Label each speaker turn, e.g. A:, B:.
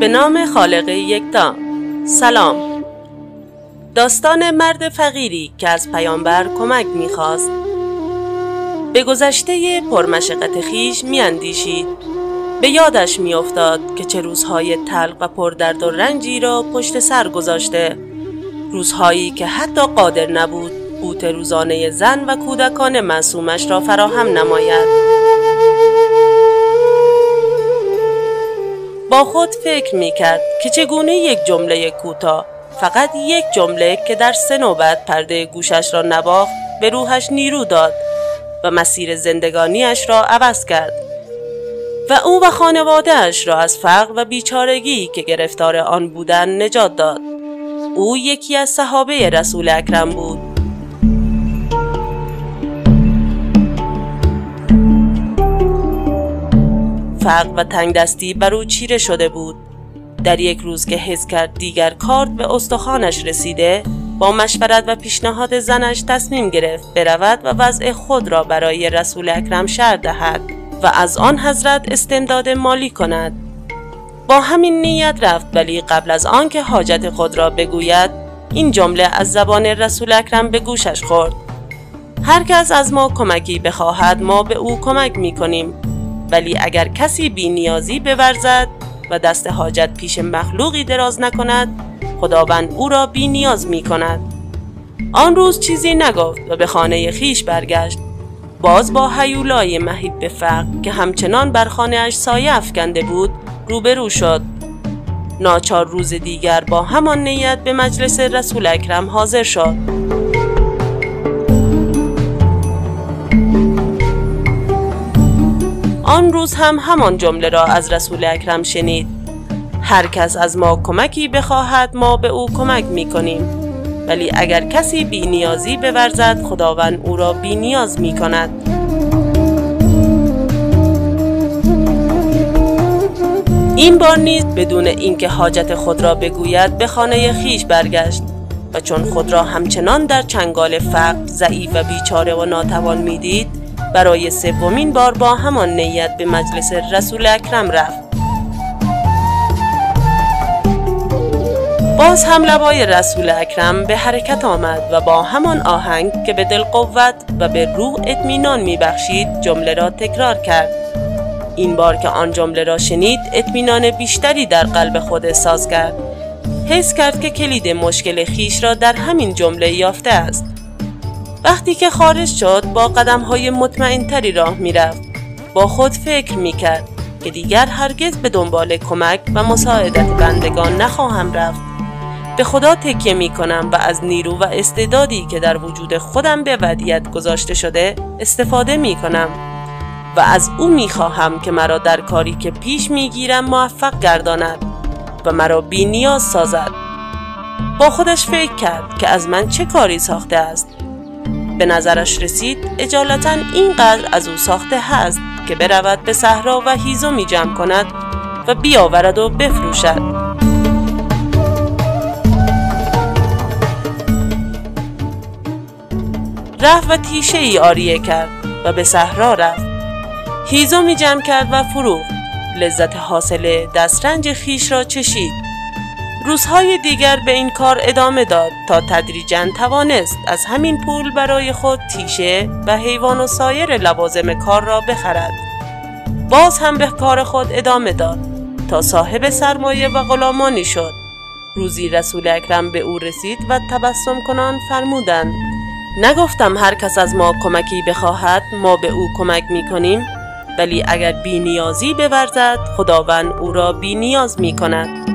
A: به نام خالق یکتا. سلام. داستان مرد فقیری که از پیامبر کمک می‌خواست. به گذشته پرمشقت خیش میاندیشید. به یادش میافتاد که چه روزهای تلق و پردرد و رنجی را پشت سر گذاشته. روزهایی که حتی قادر نبود قوت روزانه زن و کودکان معصومش را فراهم نماید. با خود فکر می کرد که چگونه یک جمله کوتاه فقط یک جمله که در سه نوبت پرده گوشش را نباخت به روحش نیرو داد و مسیر زندگانیش را عوض کرد. و او و خانوادهش را از فقر و بیچارگی که گرفتار آن بودن نجات داد. او یکی از صحابه رسول اکرم بود. فقر و تنگ دستی بر او چیره شده بود. در یک روز که حس کرد دیگر کارت به استخوانش رسیده با مشورت و پیشنهاد زنش تصمیم گرفت برود و وضع خود را برای رسول اکرم شر دهد و از آن حضرت استمداد مالی کند. با همین نیت رفت ولی قبل از آنکه حاجت خود را بگوید این جمله از زبان رسول اکرم به گوشش خورد. هر کس از ما کمکی بخواهد ما به او کمک می کنیم ولی اگر کسی بی نیازی بورزد و دست حاجت پیش مخلوقی دراز نکند خداوند او را بی نیاز می کند آن روز چیزی نگفت و به خانه خیش برگشت. باز با حیولای مهیب به فقر که همچنان بر خانهاش سایه افکنده بود روبرو شد. ناچار روز دیگر با همان نیت به مجلس رسول اکرم حاضر شد. آن روز هم همان جمله را از رسول اکرم شنید. هر کس از ما کمکی بخواهد ما به او کمک می کنیم ولی اگر کسی بی نیازی بورزد خداوند او را بی نیاز می کند این بار نیز بدون اینکه حاجت خود را بگوید به خانه خیش برگشت و چون خود را همچنان در چنگال فقر ضعیف و بیچاره و ناتوان می‌دید برای سومین بار با همان نیت به مجلس رسول اکرم رفت. باز هم لبای رسول اکرم به حرکت آمد و با همان آهنگ که به دل قوت و به روح اطمینان میبخشید جمله را تکرار کرد. این بار که آن جمله را شنید اطمینان بیشتری در قلب خود احساس کرد. حس کرد که کلید مشکل خیش را در همین جمله یافته است. وقتی که خارج شد با قدم های مطمئن تری راه می‌رفت. با خود فکر می کرد که دیگر هرگز به دنبال کمک و مساعدت بندگان نخواهم رفت. به خدا تکیه می کنم و از نیرو و استعدادی که در وجود خودم به ودیت گذاشته شده استفاده می کنم و از او می خواهم که مرا در کاری که پیش می گیرم موفق گرداند و مرا بی نیاز سازد. با خودش فکر کرد که از من چه کاری ساخته است. به نظرش رسید اجالتا اینقدر از او ساخته هست که برود به صحرا و هیزمی جمع کند و بیاورد و بفروشد. رفت و تیشه ای آریه کرد و به صحرا رفت. هیزمی جمع کرد و فروخت. لذت حاصل دسترنج خیش را چشید. روزهای دیگر به این کار ادامه داد تا تدریجا توانست از همین پول برای خود تیشه و حیوان و سایر لوازم کار را بخرد. باز هم به کار خود ادامه داد تا صاحب سرمایه و غلامانی شد. روزی رسول اکرم به او رسید و تبسم کنان فرمودند نگفتم هر کس از ما کمکی بخواهد ما به او کمک می کنیم ولی اگر بی نیازی بورزد خداوند او را بی نیاز می کند